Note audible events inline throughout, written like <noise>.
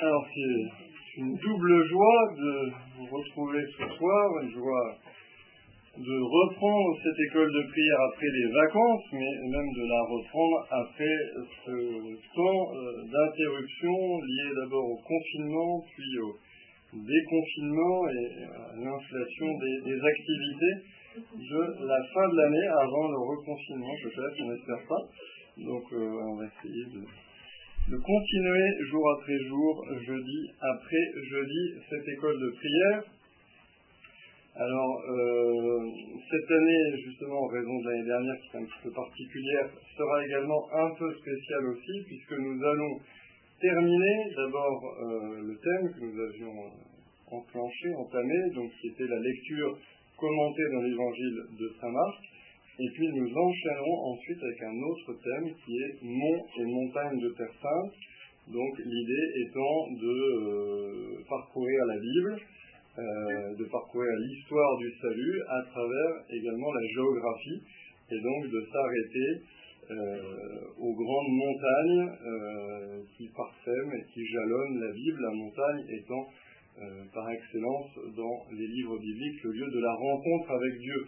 Alors c'est une double joie de vous retrouver ce soir, une joie de reprendre cette école de prière après les vacances, mais même de la reprendre après ce temps euh, d'interruption lié d'abord au confinement, puis au déconfinement et à l'inflation des, activités de la fin de l'année avant le reconfinement, peut-être, on n'espère pas. Donc euh, on va essayer de de continuer jour après jour, jeudi après jeudi, cette école de prière. Alors, euh, cette année, justement, en raison de l'année dernière, qui est un petit peu particulière, sera également un peu spéciale aussi, puisque nous allons terminer d'abord euh, le thème que nous avions enclenché, entamé, donc qui était la lecture commentée dans l'évangile de Saint Marc. Et puis nous enchaînerons ensuite avec un autre thème qui est monts et montagnes de Terre Sainte. Donc l'idée étant de euh, parcourir la Bible, euh, de parcourir l'histoire du salut à travers également la géographie et donc de s'arrêter euh, aux grandes montagnes qui parsèment et qui jalonnent la Bible, la montagne étant euh, par excellence dans les livres bibliques le lieu de la rencontre avec Dieu.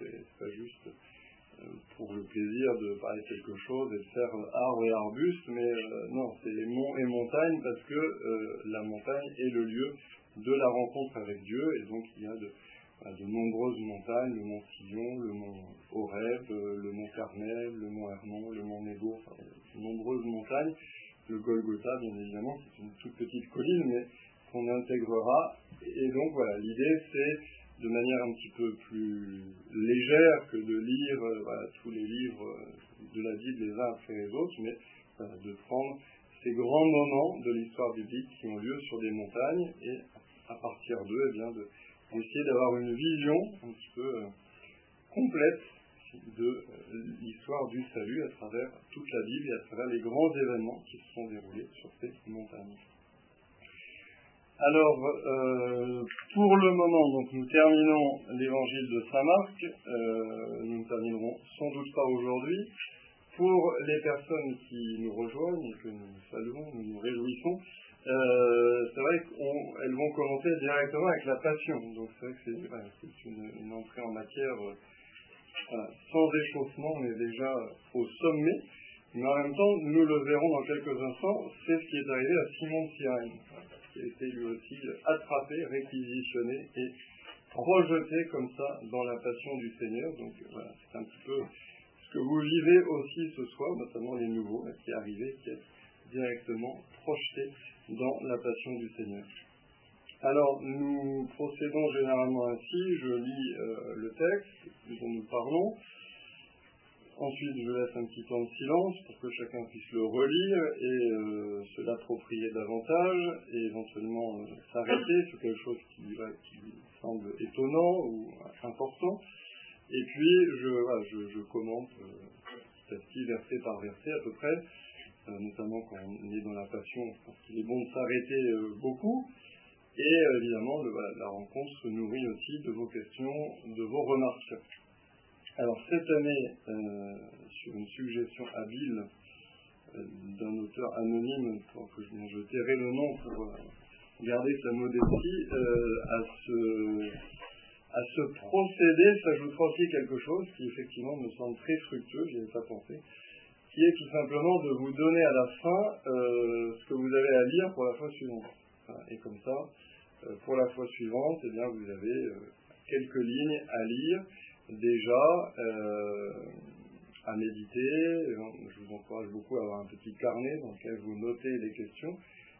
c'est pas juste euh, pour le plaisir de parler quelque chose et de faire arbre et arbuste, mais euh, non, c'est les monts et montagnes parce que la montagne est le lieu de la rencontre avec Dieu et donc il y a de, de nombreuses montagnes, le mont Sillon, le mont Horeb, le mont Carmel, le mont Hermon, le mont Nebo, enfin, de nombreuses montagnes. Le Golgotha, bien évidemment, c'est une toute petite colline, mais qu'on intégrera. Et donc voilà, l'idée c'est de manière un petit peu plus légère que de lire euh, tous les livres de la Bible les uns après les autres, mais de prendre ces grands moments de l'histoire biblique qui ont lieu sur des montagnes et à partir d'eux, eh bien, d'essayer d'avoir une vision un petit peu euh, complète de euh, l'histoire du salut à travers toute la Bible et à travers les grands événements qui se sont déroulés sur ces montagnes. Alors, euh, pour le moment, donc nous terminons l'évangile de Saint Marc. Euh, nous ne terminerons sans doute pas aujourd'hui. Pour les personnes qui nous rejoignent que nous saluons, nous nous réjouissons, euh, c'est vrai qu'elles vont commencer directement avec la passion. Donc c'est vrai que c'est une, entrée en matière sans échauffement, est déjà au sommet. Mais en même temps, nous le verrons dans quelques instants, c'est ce qui est arrivé à Simon de été lui aussi attrapé, réquisitionné et projeté comme ça dans la passion du Seigneur. Donc voilà, c'est un petit peu ce que vous vivez aussi ce soir, notamment les nouveaux qui arrivaient, qui est directement projetés dans la passion du Seigneur. Alors, nous procédons généralement ainsi. Je lis euh, le texte dont nous parlons. Ensuite, je laisse un petit temps de silence pour que chacun puisse le relire et euh, se l'approprier davantage et éventuellement euh, s'arrêter sur quelque chose qui, semble étonnant ou important. Et puis, je, commente euh, petit verset par verset à peu près, notamment quand on est dans la passion, je pense qu'il est bon de s'arrêter beaucoup. Et évidemment, la rencontre se nourrit aussi de vos questions, de vos remarques. Alors cette année, euh, sur une suggestion habile euh, d'un auteur anonyme, pour que je, tairai le nom pour euh, garder sa modestie, à, ce, à ce procédé s'ajoutera aussi quelque chose qui effectivement me semble très fructueux, j'y avais pas pensé, qui est tout simplement de vous donner à la fin ce que vous avez à lire pour la fois suivante. Et comme ça, pour la fois suivante, eh bien, vous avez quelques lignes à lire déjà euh, à méditer. Je vous encourage beaucoup à avoir un petit carnet dans lequel vous notez les questions.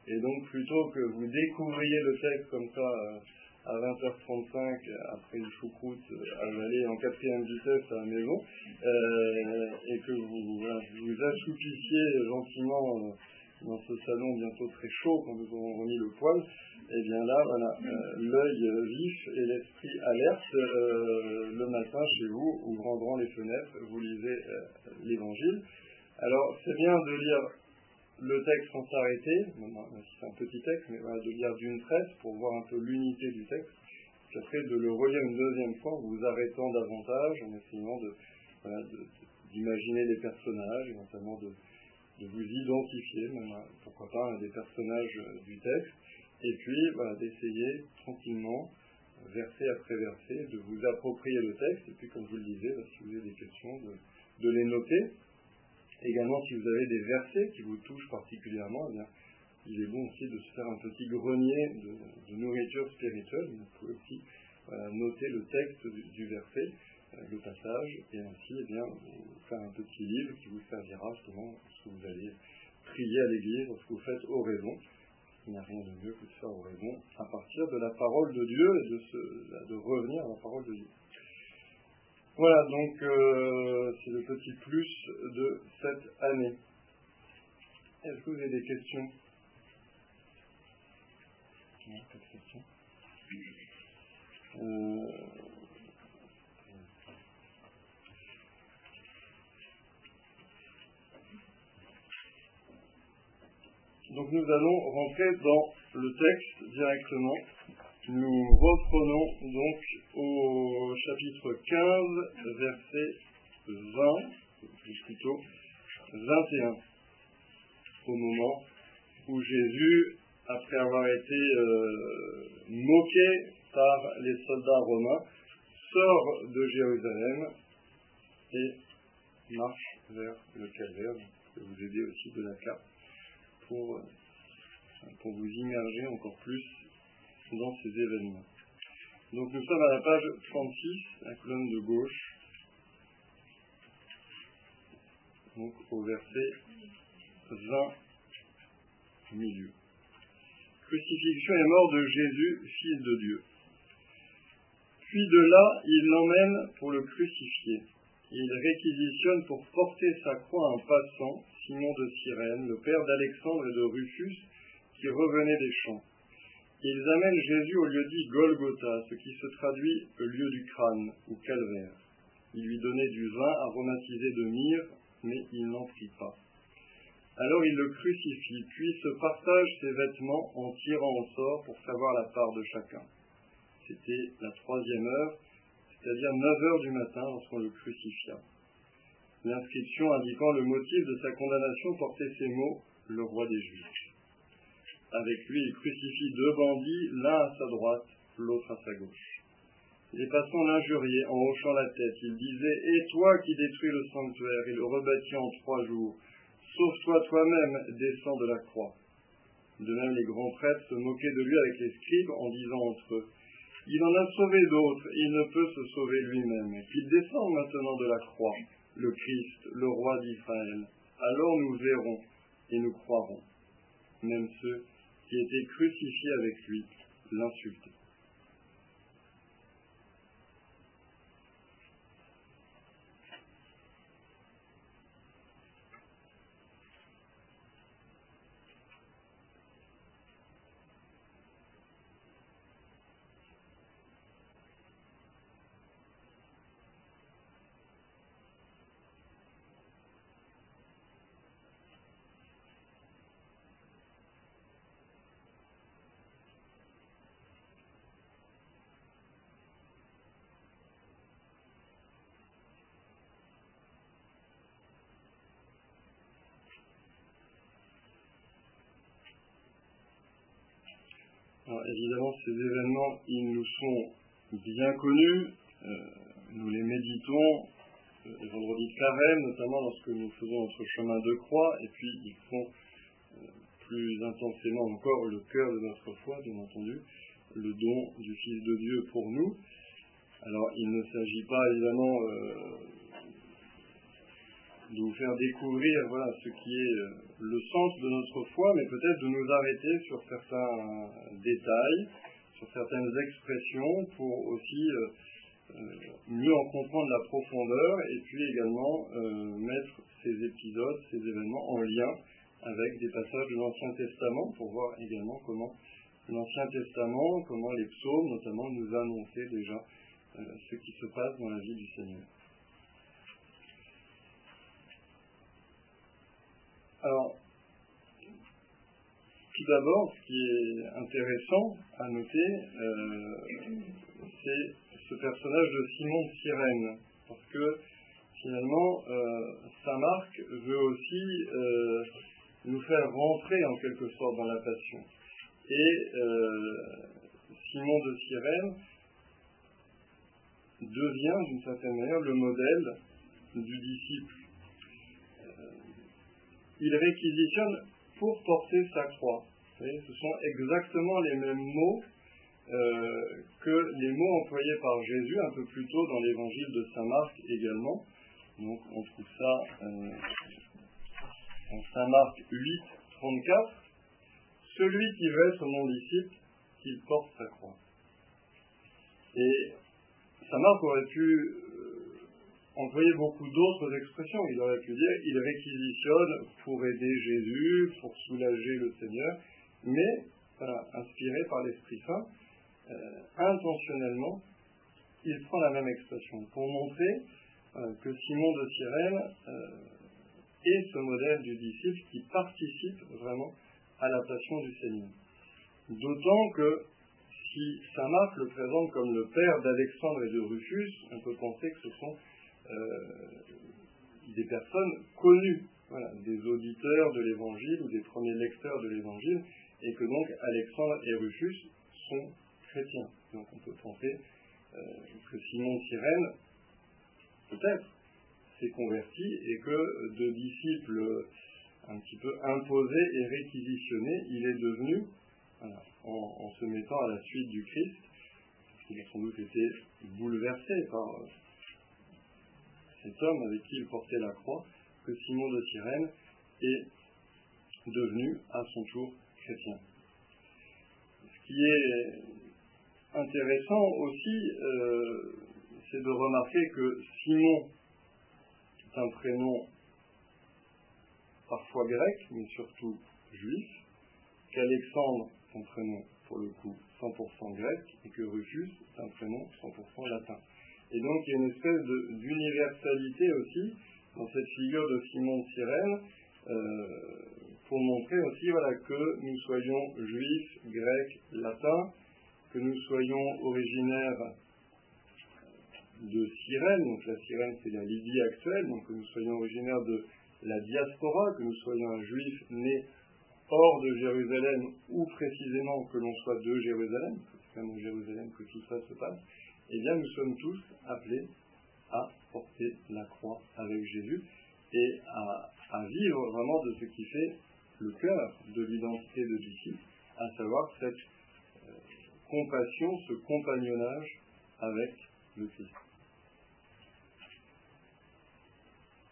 Et donc, plutôt que vous découvriez le texte comme ça euh, à 20h35 après une choucroute à aller en quatrième vitesse à la maison, euh, et que vous vous assoupissiez gentiment dans ce salon bientôt très chaud quand nous aurons remis le poil, et eh bien là, voilà, euh, l'œil vif et l'esprit alerte, euh, le chez vous, ouvrant les fenêtres, vous lisez euh, l'évangile. Alors, c'est bien de lire le texte sans s'arrêter, c'est un petit texte, mais de lire d'une traite pour voir un peu l'unité du texte, puis après de le relire une deuxième fois en vous arrêtant davantage, en essayant d'imaginer les personnages, éventuellement de vous identifier, même pourquoi pas à des personnages du texte, et puis d'essayer tranquillement, verset après verset, de vous approprier le texte, et puis comme je vous le disais, bah, si vous avez des questions, de, les noter. Également, si vous avez des versets qui vous touchent particulièrement, eh il est bon aussi de se faire un petit grenier de, nourriture spirituelle. Vous pouvez aussi noter le texte du, verset, euh, le passage, et ainsi eh bien, faire un petit livre qui vous servira justement lorsque vous allez prier à l'église, lorsque vous faites oraison. Il n'y a rien de mieux que de faire oraison à partir de la parole de Dieu et de, revenir à la parole de Dieu. Voilà, donc euh, c'est le petit plus de cette année. Est-ce que vous avez des questions? Non, pas de questions. Euh, donc nous allons rentrer dans le texte directement. Nous reprenons donc au chapitre 15, verset 20, ou plutôt 21, au moment où Jésus, après avoir été euh, moqué par les soldats romains, sort de Jérusalem et marche vers le calvaire. Je vais vous aider aussi de la carte pour, vous immerger encore plus dans ces événements. Donc nous sommes à la page 36, la colonne de gauche, donc au verset 20 milieu. Crucifixion et mort de Jésus, Fils de Dieu. Puis de là, il l'emmène pour le crucifier. Il réquisitionne pour porter sa croix un passant, Simon de Cyrène, le père d'Alexandre et de Rufus, qui revenait des champs. Ils amènent Jésus au lieu dit Golgotha, ce qui se traduit le lieu du crâne ou calvaire. Il lui donnait du vin aromatisé de myrrhe, mais il n'en prit pas. Alors il le crucifie, puis se partage ses vêtements en tirant au sort pour savoir la part de chacun. C'était la troisième heure, c'est-à-dire 9 heures du matin lorsqu'on le crucifia. L'inscription indiquant le motif de sa condamnation portait ces mots, le roi des Juifs. Avec lui, il crucifie deux bandits, l'un à sa droite, l'autre à sa gauche. Les passants l'injuriaient en hochant la tête. Il disait Et toi qui détruis le sanctuaire et le rebâtis en trois jours, sauve-toi toi-même, descends de la croix. De même, les grands prêtres se moquaient de lui avec les scribes en disant entre eux il en a sauvé d'autres, il ne peut se sauver lui-même. Qu'il descende maintenant de la croix, le Christ, le roi d'Israël. Alors nous verrons et nous croirons. Même ceux qui étaient crucifiés avec lui l'insultaient. Évidemment, ces événements, ils nous sont bien connus. Euh, nous les méditons euh, les vendredis de carême, notamment lorsque nous faisons notre chemin de croix, et puis ils font euh, plus intensément encore le cœur de notre foi, bien entendu, le don du Fils de Dieu pour nous. Alors, il ne s'agit pas évidemment de vous faire découvrir voilà, ce qui est euh, le sens de notre foi, mais peut-être de nous arrêter sur certains détails, sur certaines expressions, pour aussi euh, euh, mieux en comprendre la profondeur et puis également mettre ces épisodes, ces événements en lien avec des passages de l'Ancien Testament pour voir également comment l'Ancien Testament, comment les psaumes notamment nous annonçaient déjà ce qui se passe dans la vie du Seigneur. Alors, tout d'abord, ce qui est intéressant à noter, euh, c'est ce personnage de Simon de Sirène, parce que finalement, euh, Marc veut aussi euh, entrer en quelque sorte dans la passion. Et Simon de Cyrène devient d'une certaine manière le modèle du disciple. Il réquisitionne pour porter sa croix. ce sont exactement les mêmes mots euh, que les mots employés par Jésus un peu plus tôt dans l'évangile de Saint Marc également. Donc on trouve ça euh, en Saint Marc 8, 34. Celui qui veut être mon disciple, qu'il porte sa croix. Et Saint Marc aurait pu employer beaucoup d'autres expressions. Il aurait pu dire il réquisitionne pour aider Jésus, pour soulager le Seigneur, mais inspiré par l'Esprit Saint, euh, intentionnellement, il prend la même expression pour montrer euh, que Simon de Cyrène euh, est ce modèle du disciple qui participe vraiment à la passion du Seigneur. D'autant que si Saint Marc le présente comme le père d'Alexandre et de Rufus, on peut penser que ce sont des personnes connues, des auditeurs de l'Évangile ou des premiers lecteurs de l'Évangile, et que donc Alexandre et Rufus sont donc on peut penser euh, que Simon Sirène, peut-être, s'est converti et que de disciple un petit peu imposé et réquisitionné, il est devenu, en, se mettant à la suite du Christ, il a sans doute été bouleversé par euh, cet homme avec qui il portait la croix, que Simon de Cyrène est devenu à son tour chrétien. Ce qui est intéressant aussi, euh, c'est de remarquer que Simon est un prénom parfois grec, mais surtout juif, qu'Alexandre est un prénom pour le coup 100% grec, et que Rufus est un prénom 100% latin. Et donc il y a une espèce d'universalité aussi dans cette figure de Simon de Cyrène, euh, pour montrer aussi voilà, que nous soyons juifs, grecs, latins, que nous soyons originaires de Cyrène, donc la Cyrène c'est la Libye actuelle, donc que nous soyons originaires de la diaspora, que nous soyons un juif né hors de Jérusalem, ou précisément que l'on soit de Jérusalem, c'est quand même Jérusalem que tout ça se passe, eh bien nous sommes tous appelés à porter la croix avec Jésus et à, vivre vraiment de ce qui fait le cœur de l'identité de disciple, à savoir cette compassion, ce compagnonnage avec le Christ.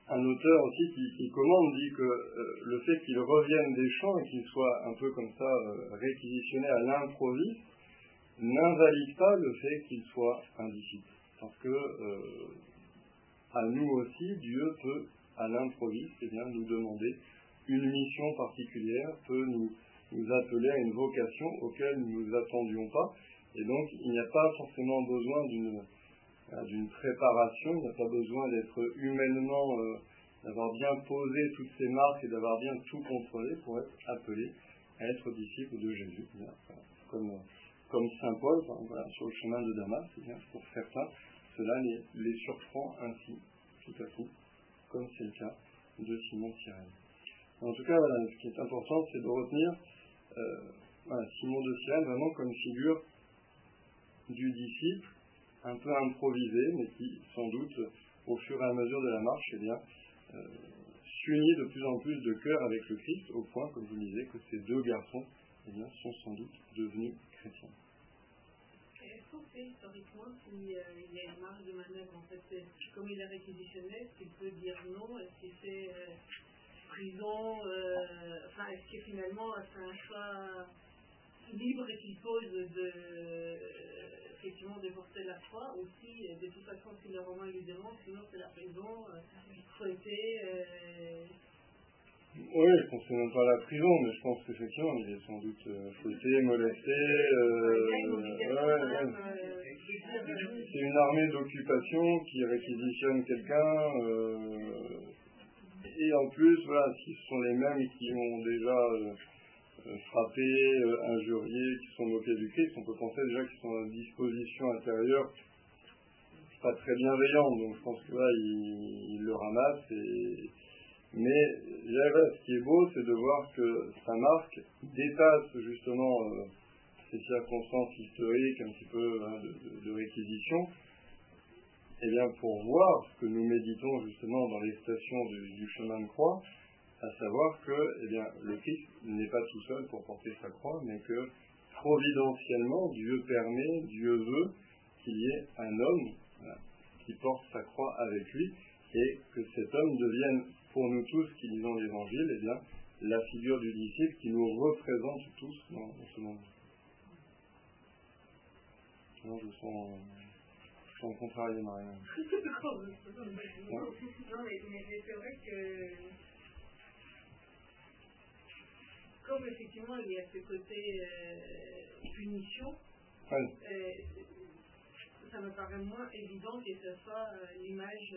Un auteur aussi qui, commande dit que euh, le fait qu'il revienne des champs et qu'il soit un peu comme ça euh, réquisitionné à l'improviste n'invalide pas le fait qu'il soit un disciple. Parce que euh, à nous aussi, Dieu peut, à l'improviste, eh bien, nous demander une mission particulière, peut nous nous appeler à une vocation auquel nous ne nous attendions pas. Et donc, il n'y a pas forcément besoin d'une d'une préparation, il n'y a pas besoin d'être humainement, euh, d'avoir bien posé toutes ces marques et d'avoir bien tout contrôlé pour être appelé à être disciple de Jésus. comme, comme Saint Paul, sur le chemin de Damas, pour certains, cela les, surprend ainsi, tout à coup, comme c'est le cas de Simon Cyrène. En tout cas, ce qui est important, c'est de retenir euh, Simon de Cyrène vraiment comme figure du disciple, un peu improvisé, mais qui, sans doute, au fur et à mesure de la marche, eh bien, euh, s'unit de plus en plus de cœur avec le Christ, au point, comme vous disais, que ces deux garçons eh sont sans doute devenus chrétiens. Historiquement s'il y a une marge de manœuvre en fait, Comme il a réquisitionné, est-ce qu'il peut dire non? Est-ce qu'il fait euh, prison, euh, enfin, est-ce que finalement c'est un choix libre qu'il pose de, effectivement, de porter la foi aussi, de toute façon, si le roman lui demande, sinon c'est la prison, euh. Euh... Oui, je pense même pas la prison, mais je pense qu'effectivement, il est sans doute euh, molesté. Euh, c'est une armée d'occupation qui réquisitionne quelqu'un. Euh, et en plus, voilà, si ce sont les mêmes qui ont déjà euh, frappé, injurié, qui sont moqués du Christ, on peut penser déjà qu'ils sont à disposition intérieure pas très bienveillante. Donc je pense que là, ils, le ramassent et, Mais ce qui est beau, c'est de voir que sa marque dépasse justement euh, ces circonstances historiques, un petit peu hein, de, réquisition, et eh bien pour voir ce que nous méditons justement dans les stations du, chemin de croix, à savoir que eh le Christ n'est pas tout seul pour porter sa croix, mais que providentiellement, Dieu permet, Dieu veut qu'il y ait un homme qui porte sa croix avec lui, et que cet homme devienne pour nous tous qui lisons l'Évangile, eh bien, la figure du disciple qui nous représente tous dans, ce monde. Non, je sens, je sens contrarié, Maria. <laughs> non, mais, c'est vrai que, comme effectivement il y a ce côté euh, punition, euh, ça me paraît moins évident que ce soit euh, l'image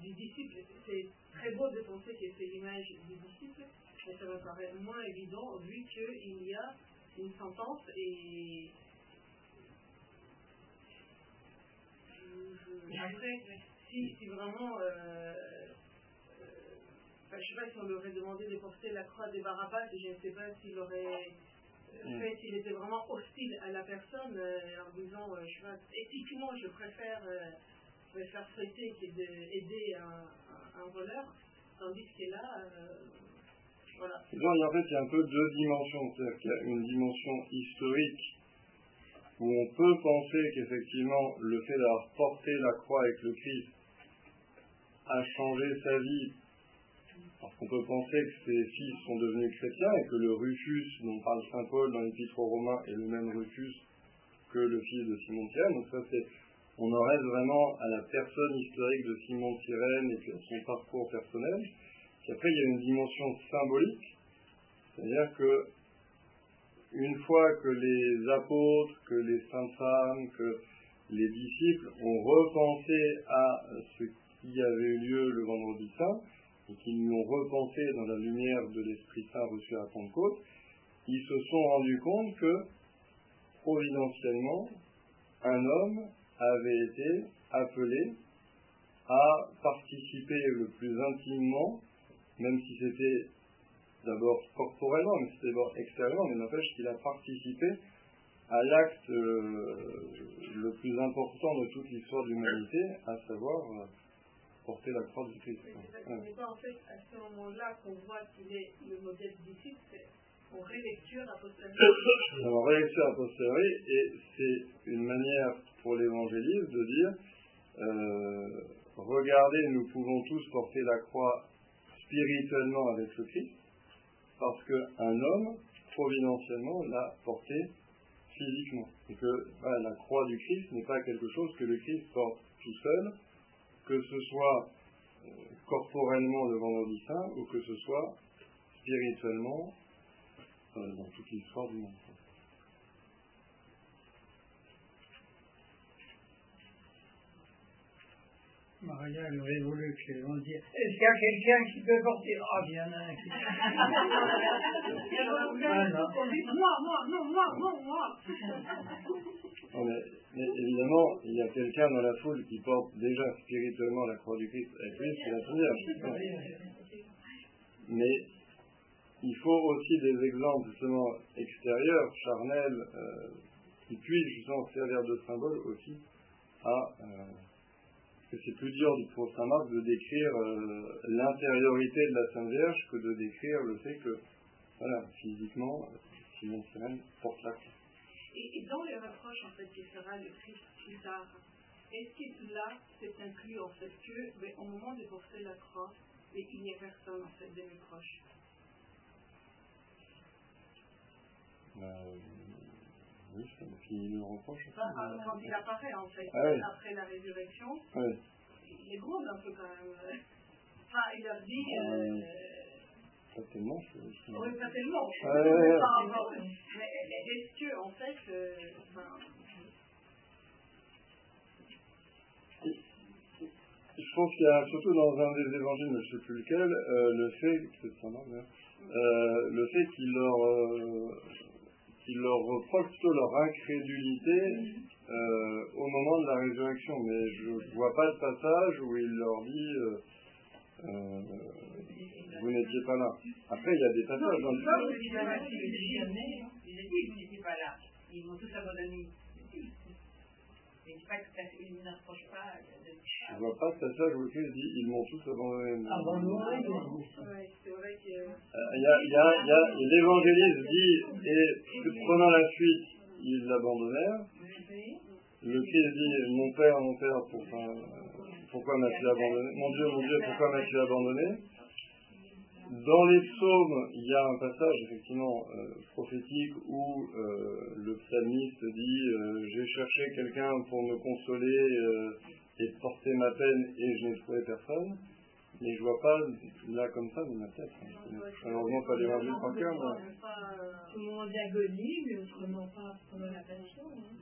du disciple. C'est très beau de penser que c'est l'image du disciple, mais ça me paraît moins évident vu qu'il y a une sentence et. Après, si, si vraiment. Euh, euh, je ne sais pas si on lui aurait demandé de porter la croix des Barabbas, je ne sais pas s'il aurait euh, fait, s'il était vraiment hostile à la personne en disant, je sais pas, éthiquement, je préfère faire traiter que d'aider un, un, voleur, tandis que là, euh, voilà. en fait, il y a un peu deux dimensions. C'est-à-dire qu'il y a une dimension historique où on peut penser qu'effectivement, le fait d'avoir porté la croix avec le Christ a changé sa vie parce qu'on peut penser que ses fils sont devenus chrétiens et que le Rufus dont parle Saint Paul dans l'Épître aux Romains est le même Rufus que le fils de Simon Pierre. Donc ça c'est on en reste vraiment à la personne historique de Simon Sirène et à son parcours personnel. Après, il y a une dimension symbolique, c'est-à-dire que une fois que les apôtres, que les saintes femmes, que les disciples ont repensé à ce qui avait eu lieu le vendredi saint, et qu'ils l'ont repensé dans la lumière de l'Esprit Saint reçu à Pentecôte, ils se sont rendus compte que, providentiellement, un homme avait été appelé à participer le plus intimement, même si c'était d'abord corporellement, mais c'était d'abord extérieurement, mais n'empêche qu'il a participé à l'acte euh, le plus important de toute l'histoire de l'humanité, à savoir euh, porter la croix du Christ. Ce n'est pas en fait à ce moment-là qu'on voit qu'il est le modèle disciple, en rélecture a posteriori. En rélecture a posteriori, et c'est une manière pour l'évangéliste de dire euh, regardez, nous pouvons tous porter la croix spirituellement avec le Christ, parce qu'un homme, providentiellement, l'a porté physiquement. Et que la croix du Christ n'est pas quelque chose que le Christ porte tout seul, que ce soit euh, corporellement le vendredi saint ou que ce soit spirituellement euh, dans toute l'histoire du monde. Maria, elle aurait voulu qu'on dise Est-ce qu'il y a quelqu'un qui peut porter Ah, il y en a un qui. Moi, moi, non, moi, moi, moi. mais, évidemment, il y a quelqu'un dans la foule qui porte déjà spirituellement la croix du Christ avec lui, c'est la première. Mais il faut aussi des exemples justement extérieurs, charnels, euh, qui puissent justement servir de symbole aussi à. Euh, que c'est plus dur pour Saint Marc de décrire euh, l'intériorité de la Sainte Vierge que de décrire le fait que, voilà, physiquement, Simon Semaine porte la croix. Et, dans les reproches, en fait, qui sera le Christ plus tard, est-ce que là, c'est inclus, en fait, que, mais, au moment de porter la croix, il n'y a personne, en fait, de mes euh, oui, c'est ce qu'il nous reproche. quand il apparaît, en fait, ah après la résurrection, il est gros un peu quand même. Enfin, il leur dit. Euh, pas tellement. Oui, pas tellement. Mais est-ce que, en fait, euh, enfin, je pense qu'il y a surtout dans un des évangiles, je ne sais plus lequel, euh, le fait, c'est non, euh, le fait qu'il leur, euh, il leur reproche plutôt leur incrédulité euh, au moment de la résurrection. Mais je ne vois pas de passage où il leur dit euh, euh, vous n'étiez pas là. Après, il y a des passages dans le Comme le diplomate démissionné, il a dit, vous n'étiez pas là. Ils m'ont tous ça, il ne reproche pas. Je vois pas ce passage où Christ dit ils m'ont tous abandonné. Abandonné. Ouais, c'est vrai que. Euh, Il y a, il y l'évangéliste dit et prenant la fuite, ils l'abandonnèrent. Le Christ dit mon père, mon père, pourquoi, pourquoi m'as-tu abandonné? Mon Dieu, mon Dieu, pourquoi m'as-tu abandonné? Dans les psaumes, il y a un passage effectivement euh, prophétique où euh, le psalmiste dit euh, j'ai cherché quelqu'un pour me consoler euh, et porter ma peine et je n'ai trouvé personne. Mais je vois pas là comme ça dans ma tête. hein. Malheureusement pas l'évangile par cœur, Pas, euh, Au moment d'agonie, mais autrement pas pendant la passion. Hein.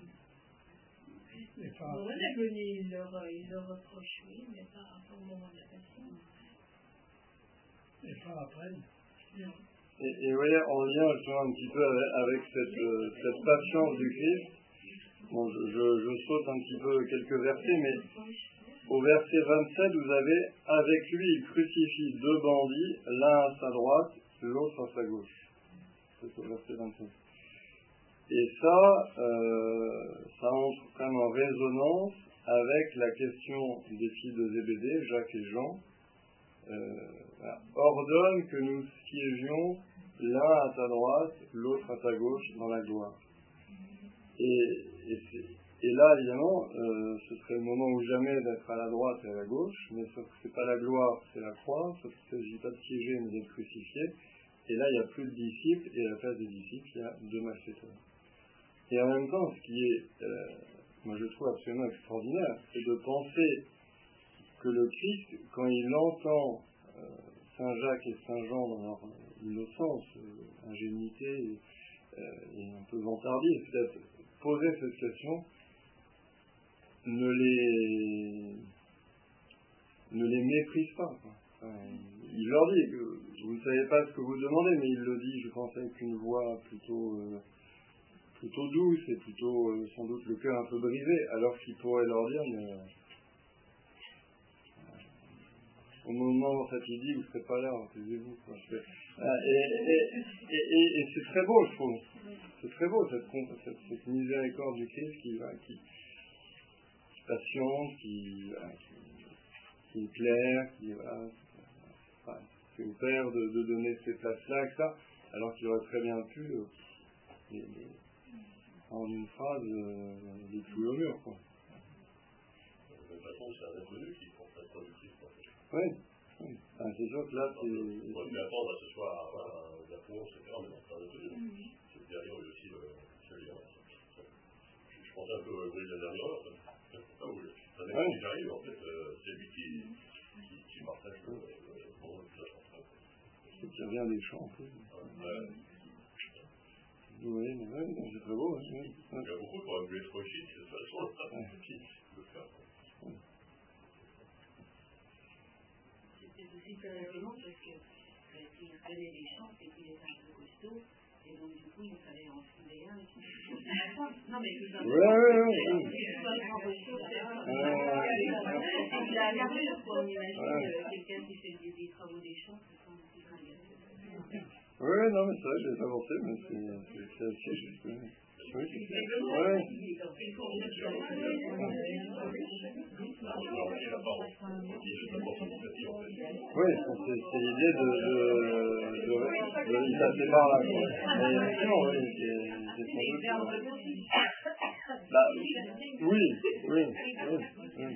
Au pas, moment d'agonie, il leur, il leur reproche, oui, mais pas au moment de la passion. mais pas après. Non. Et, et vous voyez, en lien justement un petit peu avec, avec cette, euh, cette patience du Christ, bon, je, saute un petit peu quelques versets, mais au verset 27, vous avez Avec lui, il crucifie deux bandits, l'un à sa droite, l'autre à sa gauche. C'est au verset 27. Et ça, euh, ça entre quand même en résonance avec la question des filles de Zébédée, Jacques et Jean. Euh, ordonne que nous siégions l'un à ta droite, l'autre à ta gauche dans la gloire. Et, et, là, évidemment, euh, ce serait le moment ou jamais d'être à la droite et à la gauche, mais sauf que c'est pas la gloire, c'est la croix, sauf qu'il ne s'agit pas de siéger, mais d'être crucifié. Et là, il n'y a plus de disciples, et à la place des disciples, il y a deux malfaiteurs. Et en même temps, ce qui est, euh, moi je trouve absolument extraordinaire, c'est de penser que le Christ, quand il entend euh, Saint Jacques et Saint Jean dans leur innocence, ingénuité et un peu vantardise, peut-être poser cette question, ne les, ne les méprise pas. il leur dit que vous ne savez pas ce que vous demandez, mais il le dit, je pense, avec une voix plutôt, euh, plutôt douce et plutôt, euh, sans doute, le cœur un peu brisé, alors qu'il pourrait leur dire, mais, euh, au moment fatidique, vous ne serez pas là, taisez-vous. C'est- Et, et, et, et- et c'est très beau, je trouve. C'est très beau, cette, cette, cette miséricorde du Christ qui, qui, qui patiente, qui, qui, qui est claire, qui, voilà, enfin, qui opère de, de donner ces places-là, etc. Alors qu'il aurait très bien pu, euh, en une phrase, euh, clouer au mur. Quoi. De toute façon, c'est un inconnu qui Oui, oui. Enfin, c'est sûr que là, On c'est. aurait pu attendre à ce soir. Mais non, c'est un inconnu. C'est derrière il y a aussi le. Je, pensais un peu au bruit de la dernière heure. Ah oui, mec Ouais. qui arrive, en fait, euh, c'est lui qui, qui, qui partage le, plus qui revient des champs, un peu. Ouais. Vous voyez, mais ouais, non, c'est très beau. hein. Il y a beaucoup qui auraient pu être chic de toute façon. <laughs> Parce que euh, s'il prenait des chances et qu'il était un peu costaud, et donc du coup il fallait en filer un. <laughs> Non mais. On imagine quelqu'un qui fait des, travaux des champs, c'est. Oui, non, mais c'est vrai, je l'ai pas pensé, mais c'est assez juste. Oui, c'est clair. Ouais. Oui, c'est c'est l'idée de, de, de, de, de passer par là. Mais effectivement, oui, c'est. Bah, oui, oui, oui. oui.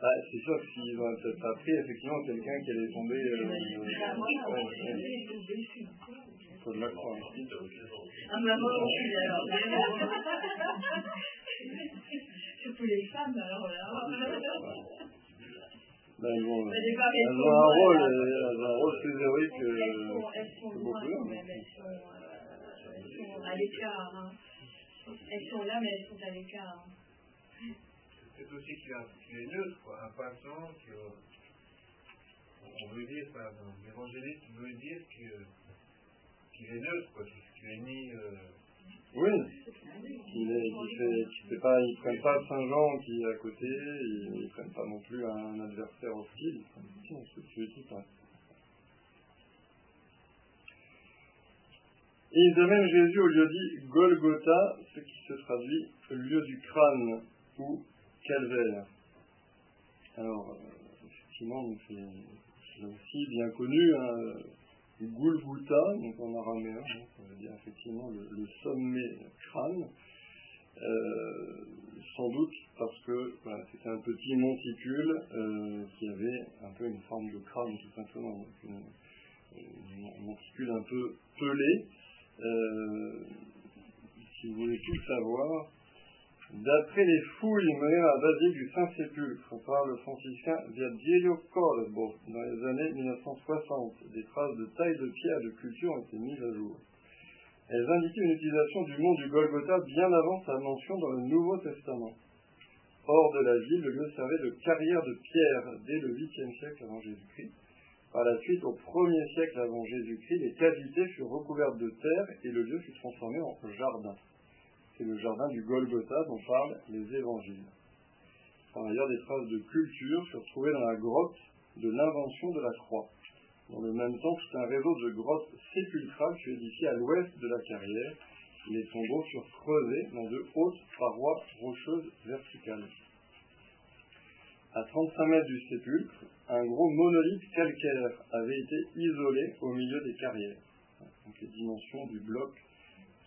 Bah, c'est sûr que s'ils ont peut-être pas pris, effectivement, quelqu'un qui allait tomber. Euh, euh, ouais, ouais. Faut de la croix. hein. Ah, maman, je suis alors. <laughs> Surtout les femmes, alors là. Elles vont, Mais elles les femmes, elles ont sont un rôle, elles ont un rôle plus héroïque Elles que, beaucoup elles sont, elles sont à l'écart. hein. Elles sont là, mais elles sont à l'écart. hein. C'est aussi qu'il a- qu'il est neutre, quoi. Un passant, que, on veut dire, par exemple, l'évangéliste veut dire que- est neutre, quoi. Qu'il est euh, Oui, il est, fait, pas, ils prennent pas Saint Jean qui est à côté, ils, ils prennent pas non plus un adversaire hostile, celui-ci passe. Et ils amènent Jésus au lieu dit Golgotha, ce qui se traduit lieu du crâne ou calvaire. Alors, euh, effectivement, c'est aussi bien connu, hein, Gulguta, donc en araméen, hein, ça dire effectivement le, sommet crâne. Euh, sans doute parce que c'était un petit monticule euh, qui avait un peu une forme de crâne tout simplement, un monticule un peu pelé. Euh, si vous voulez tout savoir, d'après les fouilles menées à la basilique du Saint-Sépulcre par le franciscain Virgilio Corbo dans les années 1960, des traces de taille de pierre de culture ont été mises à jour. Elles indiquaient une utilisation du mont du Golgotha bien avant sa mention dans le Nouveau Testament. Hors de la ville, le lieu servait de carrière de pierre dès le 8e siècle avant Jésus-Christ. Par la suite, au 1er siècle avant Jésus-Christ, les cavités furent recouvertes de terre et le lieu fut transformé en jardin. C'est le jardin du Golgotha dont parlent les évangiles. Par ailleurs, des traces de culture furent trouvées dans la grotte de l'invention de la croix. Dans le même temps, tout un réseau de grottes sépulcrales fut édifié à l'ouest de la carrière. Les tombeaux furent creusés dans de hautes parois rocheuses verticales. À 35 mètres du sépulcre, un gros monolithe calcaire avait été isolé au milieu des carrières. les dimensions du bloc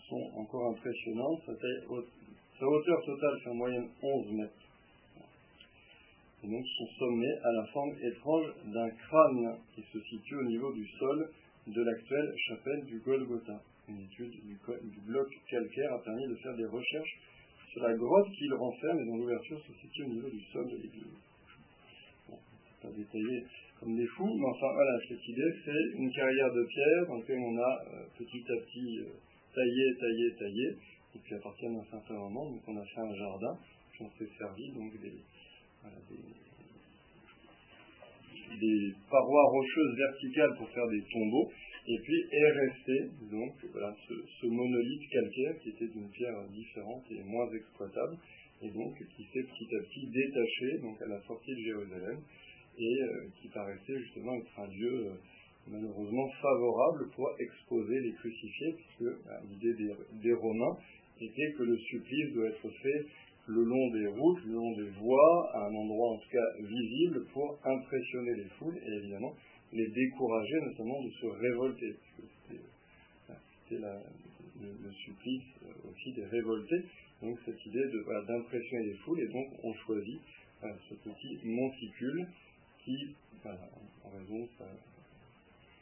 sont encore impressionnantes. Sa, hauteur totale fait en moyenne 11 mètres. Et donc son sommet a la forme étrange d'un crâne qui se situe au niveau du sol de l'actuelle chapelle du Golgotha. Une étude du, bloc calcaire a permis de faire des recherches sur la grotte qu'il renferme et dont l'ouverture se situe au niveau du sol de l'église. Bon, pas détaillé comme des fous, mais enfin voilà, cette idée, c'est une carrière de pierre dans laquelle on a euh, petit à petit euh, taillé, taillé, taillé, et puis à partir d'un certain moment, donc on a fait un jardin, on s'est servi donc des, des, parois rocheuses verticales pour faire des tombeaux, et puis est resté donc voilà, ce, monolithe calcaire qui était d'une pierre différente et moins exploitable, et donc qui s'est petit à petit détaché donc à la sortie de Jérusalem, et euh, qui paraissait justement être un lieu euh, malheureusement favorable pour exposer les crucifiés, puisque bah, l'idée des, Romains était que le supplice doit être fait le long des routes, le long des voies, à un endroit en tout cas visible pour impressionner les foules et évidemment les décourager notamment de se révolter, c'était le, supplice euh, aussi des révoltés. Donc cette idée d'impressionner les foules et donc on choisit ce petit monticule qui, en raison de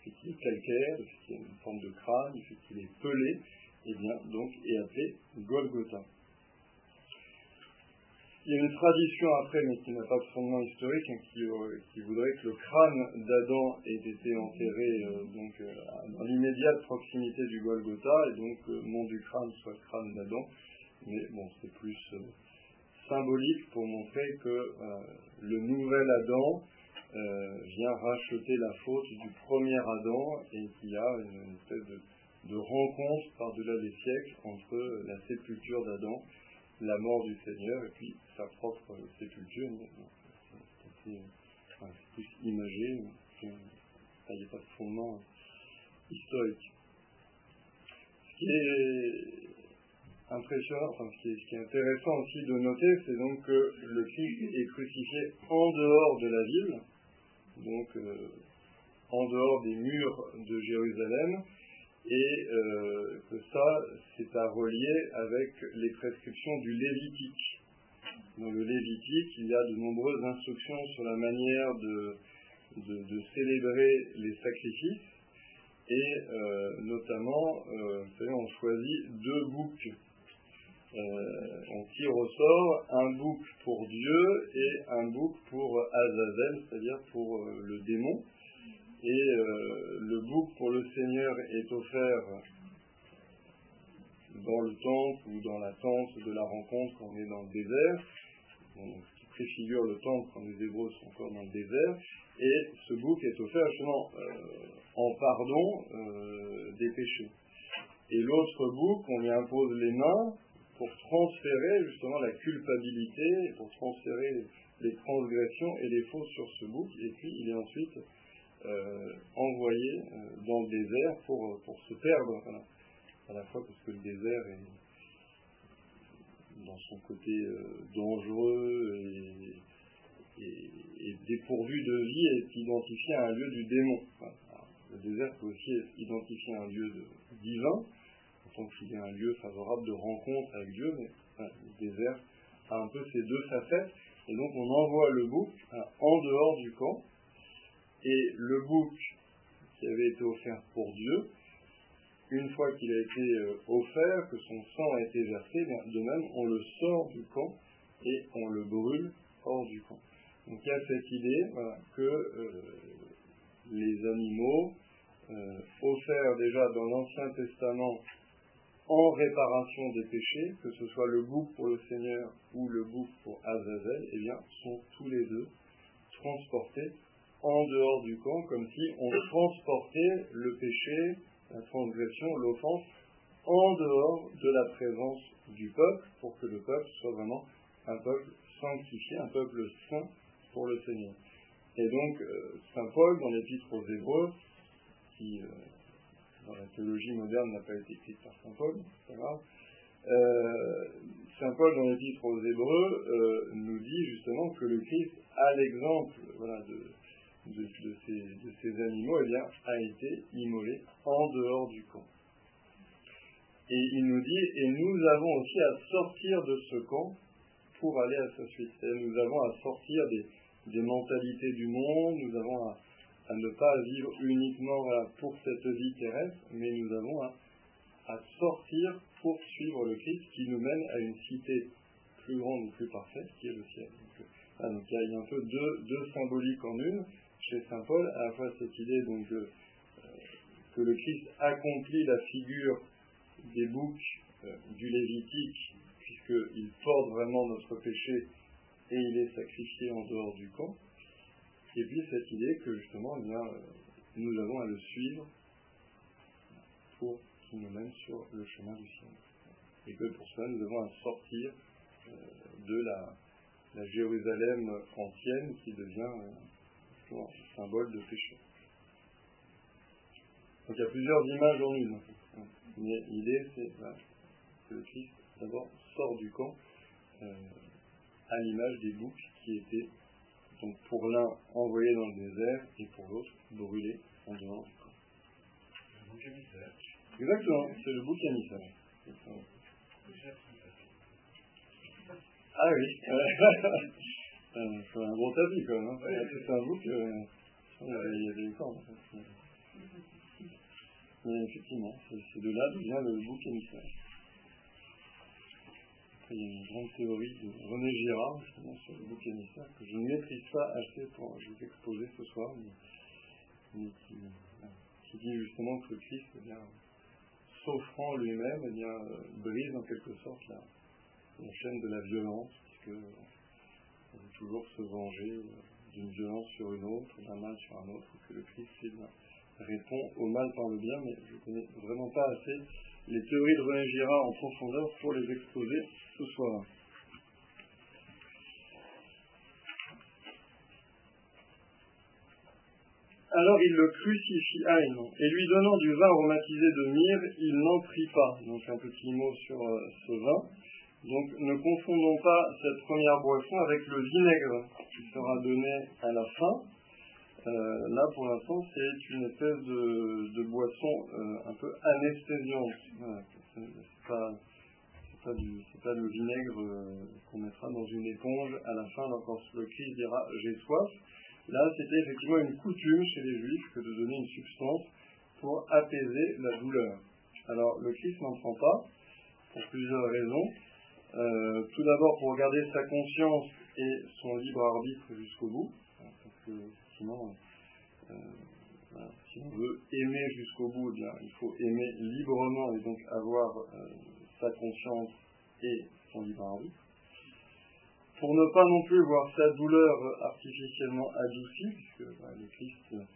sa fait calcaire, de fait qu'il a une forme de crâne, fait qu'il est pelé, et bien donc est appelé Golgotha. Il y a une tradition après, mais qui n'a pas de fondement historique, hein, euh, qui, voudrait que le crâne d'Adam ait été enterré euh, donc, euh, dans l'immédiate proximité du Golgotha, et donc le mont du crâne soit le crâne d'Adam. Mais bon, c'est plus symbolique pour montrer que le nouvel Adam vient racheter la faute du premier Adam et qu'il y a une, espèce de, de rencontre par-delà les siècles entre la sépulture d'Adam la mort du Seigneur et puis sa propre sépulture. C'est plus imagé, il n'y a pas de fondement historique. Ce qui est impressionnant, enfin ce qui est, intéressant aussi de noter, c'est donc que le Christ est crucifié en dehors de la ville, donc euh, en dehors des murs de Jérusalem, et euh, que ça, c'est à relier avec les prescriptions du Lévitique. Dans le Lévitique, il y a de nombreuses instructions sur la manière de, de, célébrer les sacrifices, et euh, notamment, vous savez, on choisit deux boucs. On tire au sort un bouc pour Dieu et un bouc pour Azazel, c'est-à-dire pour le démon. Et euh, le bouc pour le Seigneur est offert dans le temple ou dans la tente de la rencontre quand on est dans le désert, ce qui préfigure le temple quand les Hébreux sont encore dans le désert, et ce bouc est offert justement euh, en pardon euh, des péchés. Et l'autre bouc, on lui impose les mains pour transférer justement la culpabilité, pour transférer les transgressions et les fautes sur ce bouc, et puis il est ensuite euh, envoyé euh, dans le désert pour, pour se perdre, à la fois parce que le désert est dans son côté dangereux et, dépourvu de vie est identifié à un lieu du démon. le désert peut aussi être identifié à un lieu divin, tant qu'il est un lieu favorable de rencontre avec Dieu, mais le désert a un peu ces deux facettes, et donc on envoie le bouc hein, en dehors du camp, et le bouc qui avait été offert pour Dieu, une fois qu'il a été euh, offert, que son sang a été versé, de même on le sort du camp et on le brûle hors du camp. Donc il y a cette idée que euh, les animaux euh, offerts déjà dans l'Ancien Testament en réparation des péchés, que ce soit le bouc pour le Seigneur ou le bouc pour Azazel, eh bien, sont tous les deux transportés en dehors du camp, comme si on transportait le péché, la transgression, l'offense, en dehors de la présence du peuple, pour que le peuple soit vraiment un peuple sanctifié, un peuple saint pour le Seigneur. Et donc, euh, Saint Paul, dans l'épître aux Hébreux, qui euh, la théologie moderne n'a pas été écrite par Saint Paul, c'est pas. Euh, Saint Paul, dans l'épître aux Hébreux, euh, nous dit justement que le Christ, à l'exemple de, de, ces, animaux, eh a été immolé en dehors du camp. Et il nous dit, et nous avons aussi à sortir de ce camp pour aller à sa suite. Nous avons à sortir des, des mentalités du monde, nous avons à, à ne pas vivre uniquement pour cette vie terrestre, mais nous avons à, sortir pour suivre le Christ qui nous mène à une cité plus grande ou plus parfaite qui est le ciel. Donc, il y a un peu deux, symboliques en une chez Saint Paul, à la fois cette idée donc, euh, que le Christ accomplit la figure des boucs euh, du Lévitique, puisqu'il porte vraiment notre péché et il est sacrifié en dehors du camp. Et puis cette idée que justement, eh bien, nous avons à le suivre pour qu'il nous mène sur le chemin du ciel. Et que pour cela, nous avons à sortir euh, de la, Jérusalem ancienne qui devient un euh, symbole de péché. Donc il y a plusieurs images en une. Mais l'idée, c'est que le Christ, d'abord, sort du camp euh, à l'image des boucs qui étaient donc pour l'un envoyé dans le désert et pour l'autre brûlé en dehors du camp. Le bouc émissaire. Exactement, c'est le bouc émissaire. Ah oui, <laughs> c'est un gros tapis quand même. Hein. C'est un bouc, euh, il y avait une corde en fait. Mais effectivement, c'est de là d'où vient le bouc émissaire a une grande théorie de René Girard, justement, sur le bouc émissaire, que je ne maîtrise pas assez pour vous exposer ce soir, mais, qui, dit justement que le Christ, eh bien, s'offrant lui-même, eh bien, brise en quelque sorte la, chaîne de la violence, puisque on veut toujours se venger d'une violence sur une autre, d'un mal sur un autre, que le Christ répond au mal par le bien, mais je ne connais vraiment pas assez les théories de René Girard en profondeur pour les exposer ce soir. Alors il le crucifie, ah non, et lui donnant du vin aromatisé de myrrhe, il n'en prit pas. Donc un petit mot sur euh, ce vin. Donc ne confondons pas cette première boisson avec le vinaigre qui sera donné à la fin. Euh, là, pour l'instant, c'est une espèce de, boisson euh, un peu anesthésiante. Voilà. C'est pas, pas le vinaigre euh, qu'on mettra dans une éponge à la fin quand le Christ dira j'ai soif. Là, c'était effectivement une coutume chez les Juifs que de donner une substance pour apaiser la douleur. Alors, le Christ n'en prend pas pour plusieurs raisons. tout d'abord pour garder sa conscience et son libre arbitre jusqu'au bout, euh, si on veut aimer jusqu'au bout, eh il faut aimer librement et donc avoir euh, sa conscience et son libre arbitre. Pour ne pas non plus voir sa douleur artificiellement adoucie, puisque bah, le Christ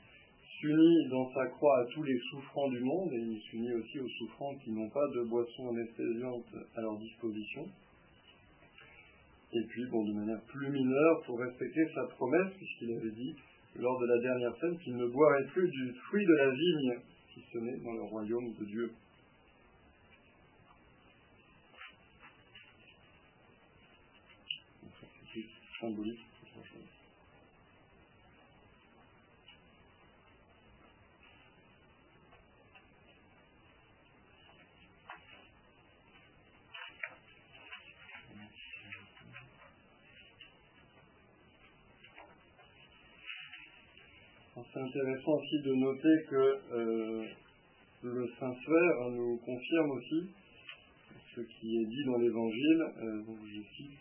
s'unit dans sa croix à tous les souffrants du monde et il s'unit aussi aux souffrants qui n'ont pas de boisson anesthésiante à leur disposition. Et puis, bon, de manière plus mineure, pour respecter sa promesse, puisqu'il avait dit, lors de la dernière scène, qu'il ne boirait plus du fruit de la vigne qui sonnait dans le royaume de Dieu. Symbolique. c'est intéressant aussi de noter que euh, le Saint-Suaire nous confirme aussi ce qui est dit dans l'Évangile. Euh, je cite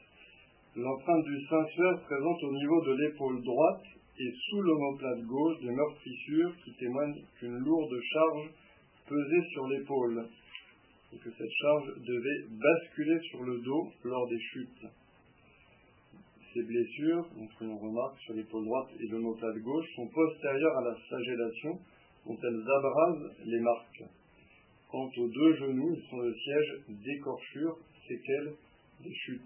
L'empreinte du Saint-Suaire présente au niveau de l'épaule droite et sous l'omoplate gauche des meurtrissures qui témoignent qu'une lourde charge pesait sur l'épaule et que cette charge devait basculer sur le dos lors des chutes. Ces blessures, on remarque sur l'épaule droite et l'omoplate gauche, sont postérieures à la flagellation dont elles abrasent les marques. Quant aux deux genoux, ils sont le siège d'écorchures, séquelles des chutes.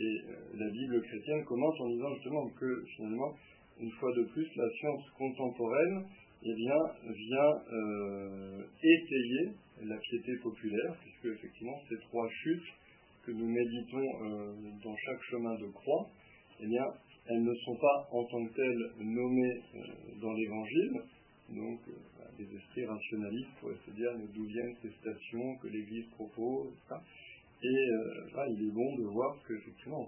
Et euh, la Bible chrétienne commence en disant justement que finalement, une fois de plus, la science contemporaine eh bien, vient euh, étayer la piété populaire, puisque effectivement ces trois chutes que nous méditons euh, dans chaque chemin de croix, eh bien, elles ne sont pas en tant que telles nommées euh, dans l'Évangile, donc euh, bah, des esprits rationalistes pourraient se dire d'où viennent ces stations que l'Église propose, etc. Et là, il est bon de voir que effectivement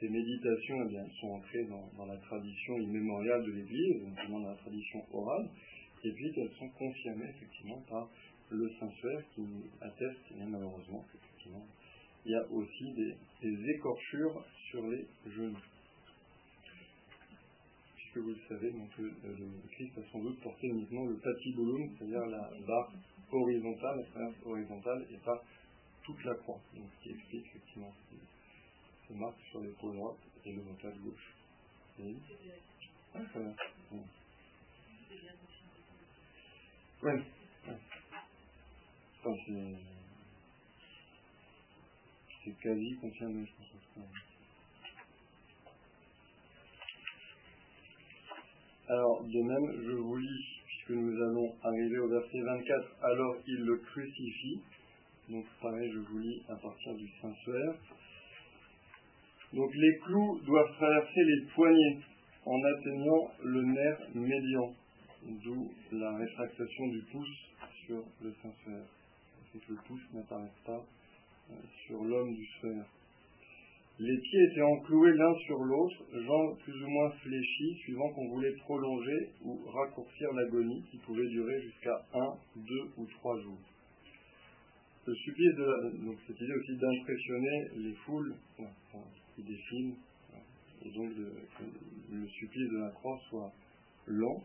ces, méditations eh bien, sont entrées dans, la tradition immémoriale de l'Église, notamment dans la tradition orale, et puis qu'elles sont confirmées effectivement par le Saint-Suaire qui atteste eh malheureusement qu'effectivement il y a aussi des, écorchures sur les genoux. Puisque vous le savez, donc, le, Christ a sans doute porté uniquement le patibulum, c'est-à-dire la barre horizontale, la horizontale, et pas toute la croix. Donc, ce qui explique effectivement ces marques sur l'épaule droite et le mental gauche. Ah. Ouais. Enfin, c'est quasi confirmé, je pense. Alors, de même, je vous lis, puisque nous allons arriver au verset 24, alors il le crucifie. Donc, pareil, je vous lis à partir du Saint-Suaire. Donc, les clous doivent traverser les poignets en atteignant le nerf médian, d'où la rétractation du pouce sur le Saint-Suaire. C'est que le pouce n'apparaît pas sur l'homme du fer. Les pieds étaient encloués l'un sur l'autre, jambes plus ou moins fléchies, suivant qu'on voulait prolonger ou raccourcir l'agonie qui pouvait durer jusqu'à un, deux ou trois jours. Supplice de donc cette idée aussi d'impressionner les foules qui défilent, et donc que le supplice de la croix soit lent.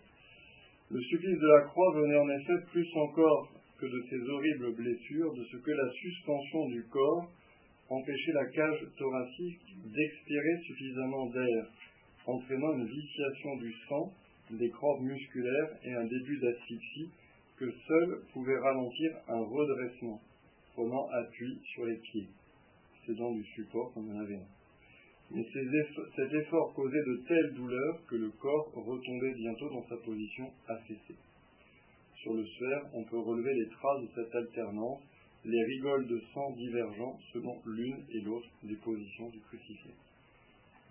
Le supplice de la croix venait en effet plus encore de ces horribles blessures, de ce que la suspension du corps empêchait la cage thoracique d'expirer suffisamment d'air, entraînant une viciation du sang, des crampes musculaires et un début d'asphyxie que seul pouvait ralentir un redressement, prenant appui sur les pieds. C'est dans du support comme on avait un. Mais cet effort causait de telles douleurs que le corps retombait bientôt dans sa position affaissée sur le sphère, on peut relever les traces de cette alternance, les rigoles de sang divergents selon l'une et l'autre des positions du crucifié.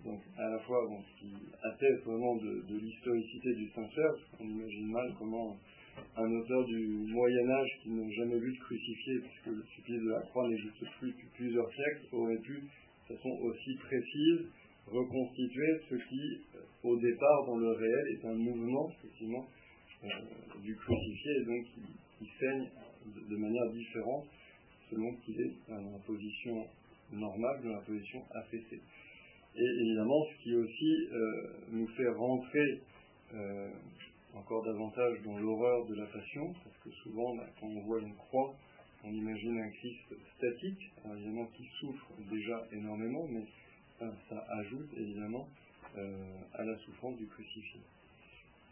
Donc, à la fois, bon, ce qui atteste vraiment de, l'historicité du Saint-Père, on imagine mal comment un auteur du Moyen-Âge qui n'a jamais vu de crucifié, puisque le supplice de la croix n'existe plus depuis plusieurs siècles, aurait pu, de façon aussi précise, reconstituer ce qui, au départ, dans le réel, est un mouvement, effectivement, euh, du crucifié et donc qui, saigne de, manière différente selon qu'il est dans la position normale, dans la position affaissée. Et évidemment, ce qui aussi euh, nous fait rentrer euh, encore davantage dans l'horreur de la passion, parce que souvent, bah, quand on voit une croix, on imagine un Christ statique, évidemment qui souffre déjà énormément, mais ça ajoute évidemment à la souffrance du crucifié.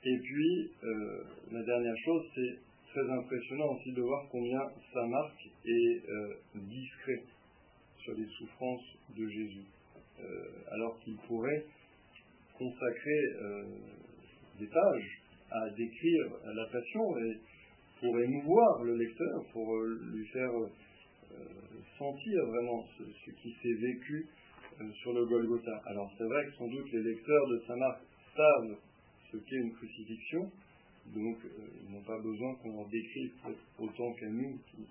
Et puis, euh, la dernière chose, c'est très impressionnant aussi de voir combien sa marque est euh, discret sur les souffrances de Jésus, alors qu'il pourrait consacrer des pages à décrire la passion et pour émouvoir le lecteur, pour lui faire sentir vraiment ce, qui s'est vécu sur le Golgotha. Alors c'est vrai que sans doute les lecteurs de Saint-Marc savent ce qu'est une crucifixion, donc euh, ils n'ont pas besoin qu'on leur décrive autant qu'à nous, qui,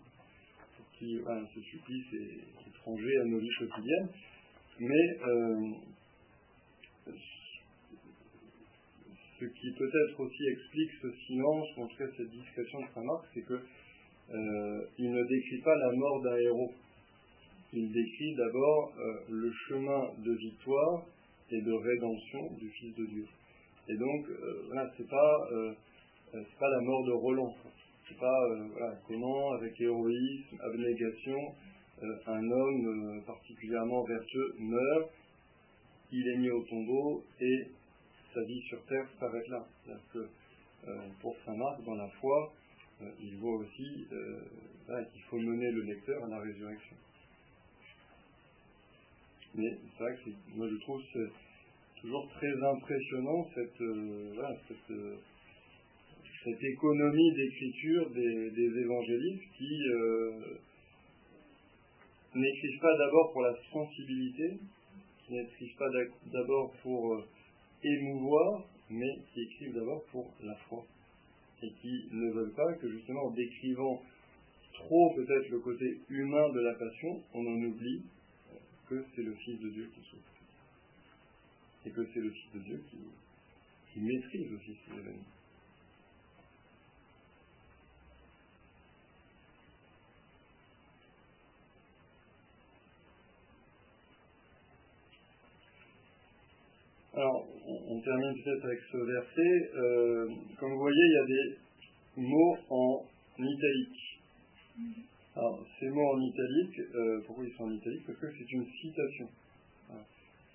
qui ce supplice est étranger à nos vies quotidiennes. Mais euh, ce qui peut-être aussi explique ce silence, en tout cas cette discrétion de Saint-Marc, c'est que euh, ne décrit pas la mort d'un héros. Il décrit d'abord le chemin de victoire et de rédemption du Fils de Dieu. Et donc, voilà, c'est pas euh, c'est pas la mort de Roland. C'est pas euh, comment, avec héroïsme, abnégation, euh, un homme particulièrement vertueux meurt, il est mis au tombeau et sa vie sur terre s'arrête là. C'est-à-dire que pour Saint Marc, dans la foi, il voit aussi qu'il faut mener le lecteur à la résurrection. Mais c'est vrai que moi je trouve toujours très impressionnant cette, cette cette économie d'écriture des, évangélistes qui euh, n'écrivent pas d'abord pour la sensibilité, qui n'écrivent pas d'abord pour euh, émouvoir, mais qui écrivent d'abord pour la foi. Et qui ne veulent pas que justement en décrivant trop peut-être le côté humain de la passion, on en oublie que c'est le Fils de Dieu qui souffre. Et que c'est le Fils de Dieu qui, qui maîtrise aussi ces événements. Alors, on, termine peut-être avec ce verset. Euh, comme vous voyez, il y a des mots en italique. Alors, ces mots en italique, euh, pourquoi ils sont en italique? Parce que c'est une citation.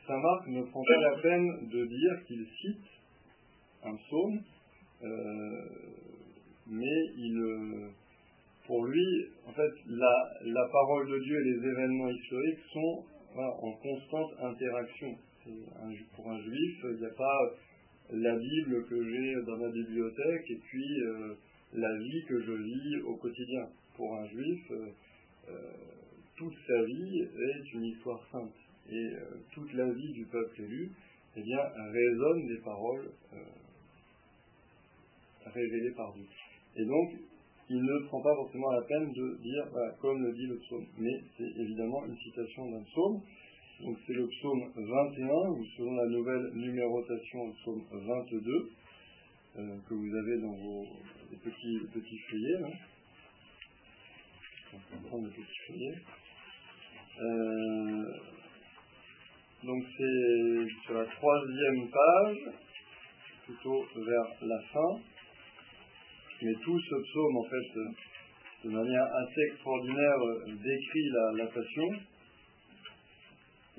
Saint Marc ne prend pas la peine de dire qu'il cite un psaume, euh, mais il, pour lui, en fait, la, parole de Dieu et les événements historiques sont en constante interaction pour un juif, il n'y a pas la Bible que j'ai dans ma bibliothèque et puis euh, la vie que je vis au quotidien. Pour un juif, euh, euh, toute sa vie est une histoire sainte. Et toute la vie du peuple élu, eh bien, résonne des paroles révélées par Dieu. Et donc, il ne prend pas forcément la peine de dire, comme le dit le psaume, mais c'est évidemment une citation d'un psaume. Donc c'est le psaume 21, ou selon la nouvelle numérotation, le psaume 22, euh, que vous avez dans vos petits, petits feuillets. Hein. Prendre le petit feuillet. Euh, donc c'est sur la troisième page, plutôt vers la fin. Mais tout ce psaume, en fait, de manière assez extraordinaire, décrit la passion.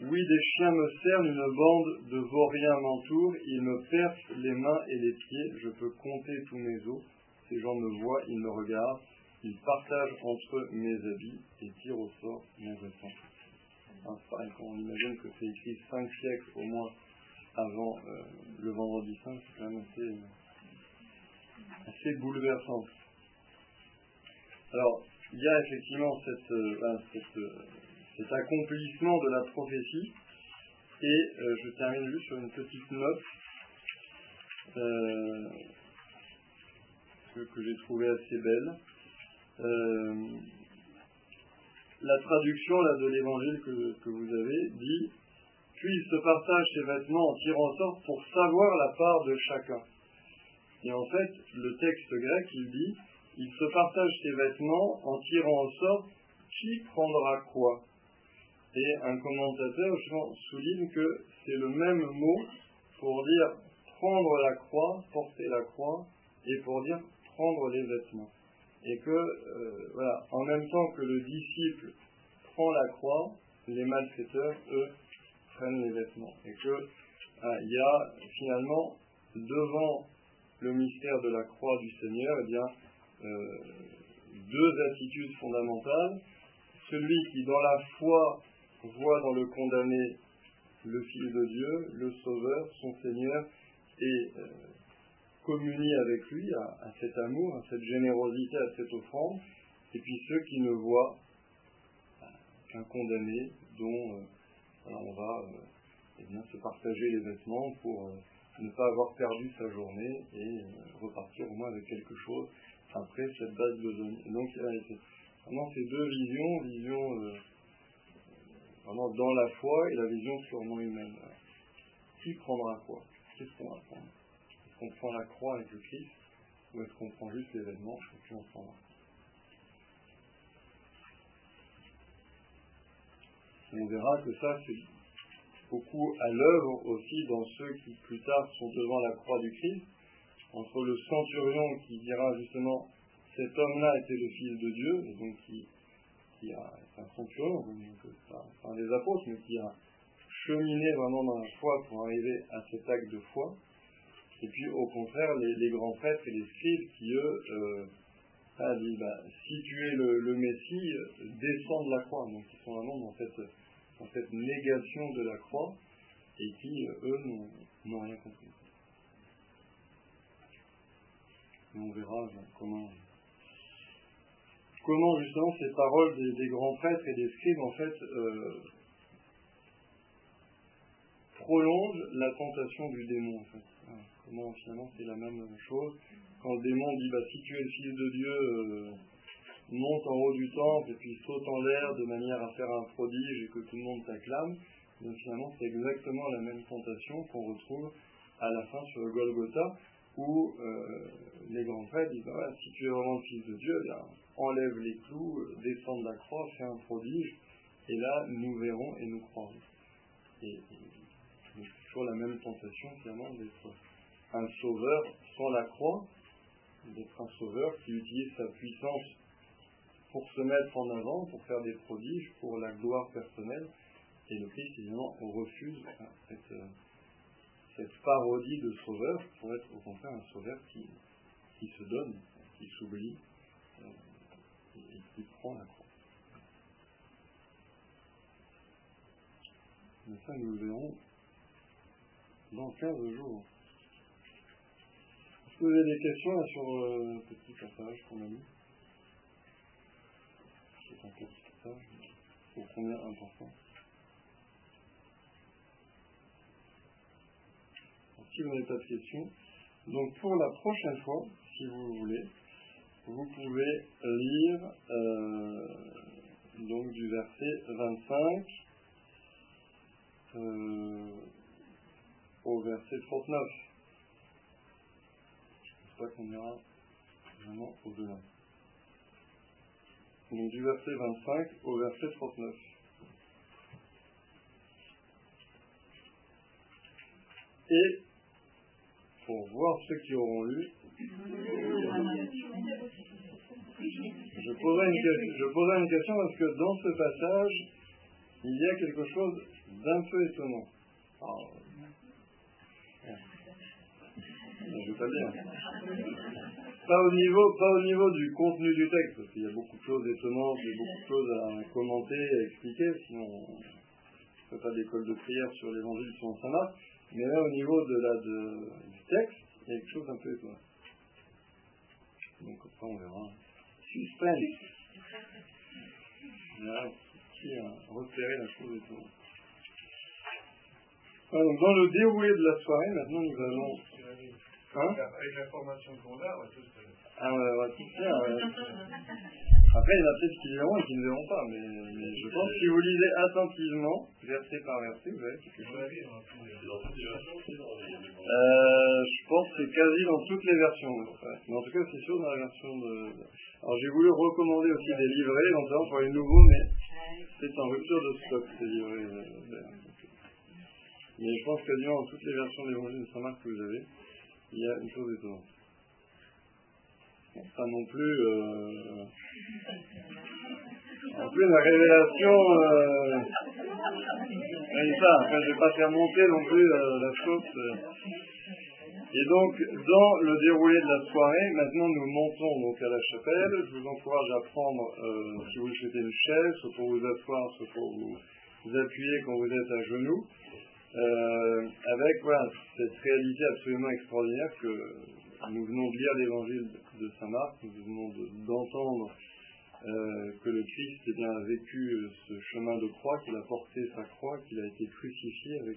Oui, des chiens me cernent, une bande de vauriens m'entoure, ils me percent les mains et les pieds, je peux compter tous mes os. Ces gens me voient, ils me regardent, ils partagent entre mes habits et tirent au sort mes vêtements. On imagine que c'est écrit cinq siècles au moins avant euh, le vendredi saint, c'est quand même assez, bouleversant. Alors, il y a effectivement euh, cette euh, cet accomplissement de la prophétie. Et je termine juste sur une petite note que, j'ai trouvée assez belle. La traduction de l'évangile que, vous avez dit Puis il se partage ses vêtements en tirant sorte pour savoir la part de chacun. Et en fait, le texte grec, il dit Il se partage ses vêtements en tirant en sorte qui prendra quoi? Et un commentateur souligne que c'est le même mot pour dire prendre la croix, porter la croix, et pour dire prendre les vêtements. Et que, euh, voilà, en même temps que le disciple prend la croix, les malfaiteurs, eux, prennent les vêtements. Et que ah, il y a finalement devant le mystère de la croix du Seigneur, eh bien, euh, deux attitudes fondamentales. Celui qui, dans la foi, voit dans le condamné le Fils de Dieu, le Sauveur, son Seigneur, et euh, communie avec lui à, cet amour, à cette générosité, à cette offrande, et puis ceux qui ne voient euh, qu'un condamné dont euh, on va eh bien, se partager les vêtements pour ne pas avoir perdu sa journée et repartir au moins avec quelque chose après cette base de données. Donc vraiment ces deux visions, vision vraiment dans la foi et la vision purement humaine. Qui prendra quoi? Qu'est-ce qu'on va prendre? Qu'on prend la croix avec le Christ ou est-ce qu'on prend juste l'événement puis on prendra On verra que ça, c'est beaucoup à l'œuvre aussi dans ceux qui plus tard sont devant la croix du Christ, entre le centurion qui dira justement cet homme-là était le Fils de Dieu, et donc qui qui a, un centurion, pas un des apôtres, mais qui a cheminé vraiment dans la foi pour arriver à cet acte de foi. Et puis au contraire, les, grands prêtres et les scribes qui, eux, euh, dit, bah, si tu es le, Messie, descends de la croix. Donc ils sont vraiment dans cette, négation de la croix et qui, eux, n'ont rien compris. on verra comment comment justement ces paroles des, grands prêtres et des scribes en fait euh, prolongent la tentation du démon. Finalement c'est la même chose quand le démon dit bah si tu es le fils de Dieu euh, monte en haut du temple et puis saute en l'air de manière à faire un prodige et que tout le monde t'acclame donc finalement c'est exactement la même tentation qu'on retrouve à la fin sur le Golgotha où euh, les grands prêtres disent bah, si tu es vraiment le fils de Dieu, enlève les clous, euh, descend de la croix, fais un prodige, et là nous verrons et nous croirons. Et, c'est toujours la même tentation finalement d'être un sauveur sans la croix, d'être un sauveur qui utilise sa puissance pour se mettre en avant, pour faire des prodiges, pour la gloire personnelle. Et le Christ, évidemment, refuse cette, parodie de sauveur pour être au contraire un sauveur qui, qui se donne, qui s'oublie euh, et, qui prend la croix. Mais ça, nous le verrons dans 15 jours. Avez des questions sur euh, le petit passage qu'on a mis C'est un petit passage, pour combien important si vous n'avez pas de questions. Donc pour la prochaine fois, si vous voulez, vous pouvez lire euh, donc du verset 25 euh, au verset 39. Pas qu'on ira vraiment au-delà. Donc du verset 25 au verset 39. Et pour voir ceux qui auront lu. Je poserai une question parce que dans ce passage, il y a quelque chose d'un peu étonnant. Je vais pas. Pas au, niveau, pas au niveau du contenu du texte, parce qu'il y a beaucoup de choses étonnantes, il y a beaucoup de choses à commenter, à expliquer, sinon on ne fait pas d'école de prière sur l'évangile selon saint. Mais là, au niveau de la, de, du texte, il y a quelque chose d'un peu étonnant. Donc après, on verra. Suspense. Là, qui a repéré la chose étonnante. Dans le déroulé de la soirée, maintenant, nous allons... Hein Avec la formation qu'on a, on va tout Ah, on va tout faire. Après, il y en a peut-être qui verront et qui ne verront pas, mais, je pense que si vous lisez attentivement, verset par verset, vous verrez quelque chose. Euh, je pense que c'est quasi dans toutes les versions. Mais en tout cas, c'est sûr dans la version de. Alors, j'ai voulu recommander aussi des livrets, notamment pour les nouveaux, mais c'est en rupture de stock, ces livrets. Euh, mais je pense quasiment dans toutes les versions de l'évangile de Saint-Marc que vous avez, il y a une chose étonnante. Pas non plus euh, en plus la révélation euh, ça, enfin, je vais pas faire monter non plus euh, la chose euh. et donc dans le déroulé de la soirée maintenant nous montons donc à la chapelle. Je vous encourage à prendre si vous souhaitez une chaise. Soit pour vous asseoir soit pour vous appuyer quand vous êtes à genoux, euh, avec voilà, cette réalité absolument extraordinaire que nous venons de lire l'évangile de Saint Marc, nous venons d'entendre euh, que le Christ eh bien, a vécu euh, ce chemin de croix, qu'il a porté sa croix, qu'il a été crucifié avec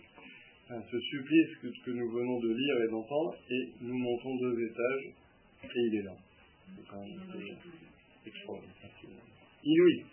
ce supplice que, que, nous venons de lire et d'entendre, et nous montons deux étages, et il est là. C'est quand même extraordinaire. Inouï.